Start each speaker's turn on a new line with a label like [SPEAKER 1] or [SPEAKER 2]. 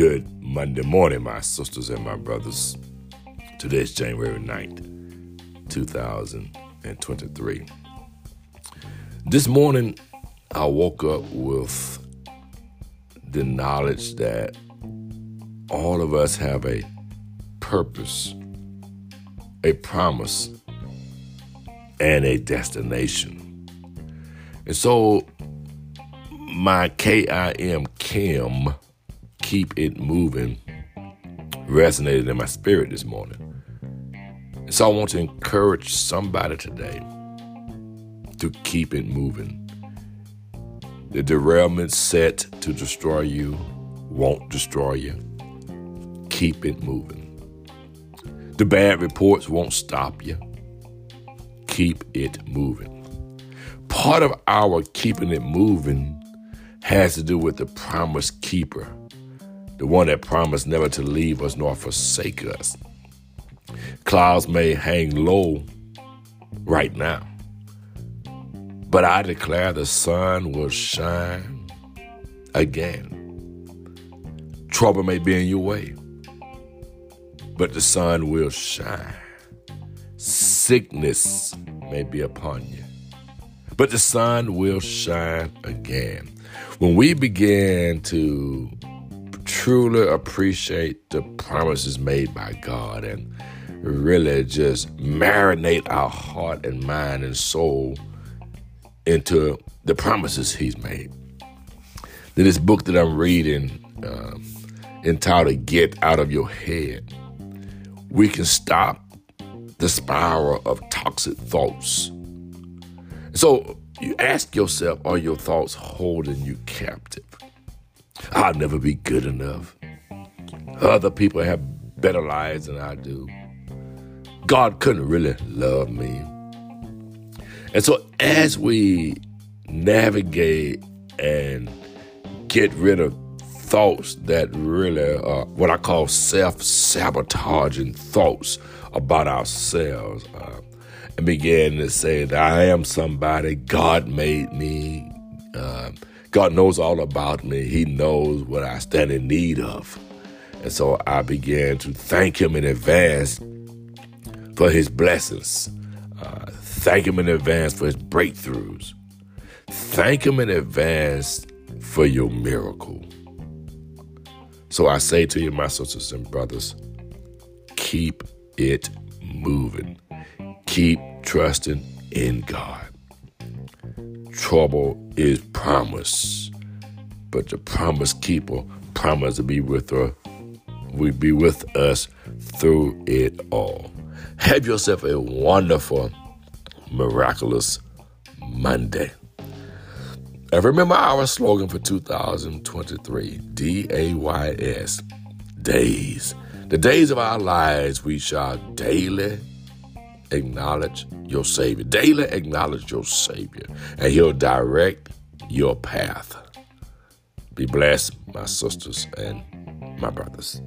[SPEAKER 1] Good Monday morning, my sisters and my brothers. Today is January 9th, 2023. This morning, I woke up with the knowledge that all of us have a purpose, a promise, and a destination. And so, my KIM, Kim, keep it moving resonated in my spirit this morning. So I want to encourage somebody today to keep it moving. The derailment set to destroy you won't destroy you. Keep it moving. The bad reports won't stop you. Keep it moving. Part of our keeping it moving has to do with the promise keeper the one that promised never to leave us nor forsake us. Clouds may hang low right now, but I declare the sun will shine again. Trouble may be in your way, but the sun will shine. Sickness may be upon you, but the sun will shine again. When we begin to truly appreciate the promises made by God and really just marinate our heart and mind and soul into the promises He's made. Then this book that I'm reading, um, entitled Get Out of Your Head, we can stop the spiral of toxic thoughts. So you ask yourself, are your thoughts holding you captive? I'll never be good enough. Other people have better lives than I do. God couldn't really love me. And so, as we navigate and get rid of thoughts that really are what I call self sabotaging thoughts about ourselves, uh, and begin to say that I am somebody, God made me. Uh, God knows all about me. He knows what I stand in need of. And so I began to thank Him in advance for His blessings. Uh, thank Him in advance for His breakthroughs. Thank Him in advance for your miracle. So I say to you, my sisters and brothers, keep it moving. Keep trusting in God trouble is promise. But the promise keeper promised to be with her, will be with us through it all. Have yourself a wonderful, miraculous Monday. And remember our slogan for 2023 D A Y S, days. The days of our lives we shall daily acknowledge your Savior. Daily acknowledge your Savior, and He'll direct your path. Be blessed, my sisters and my brothers.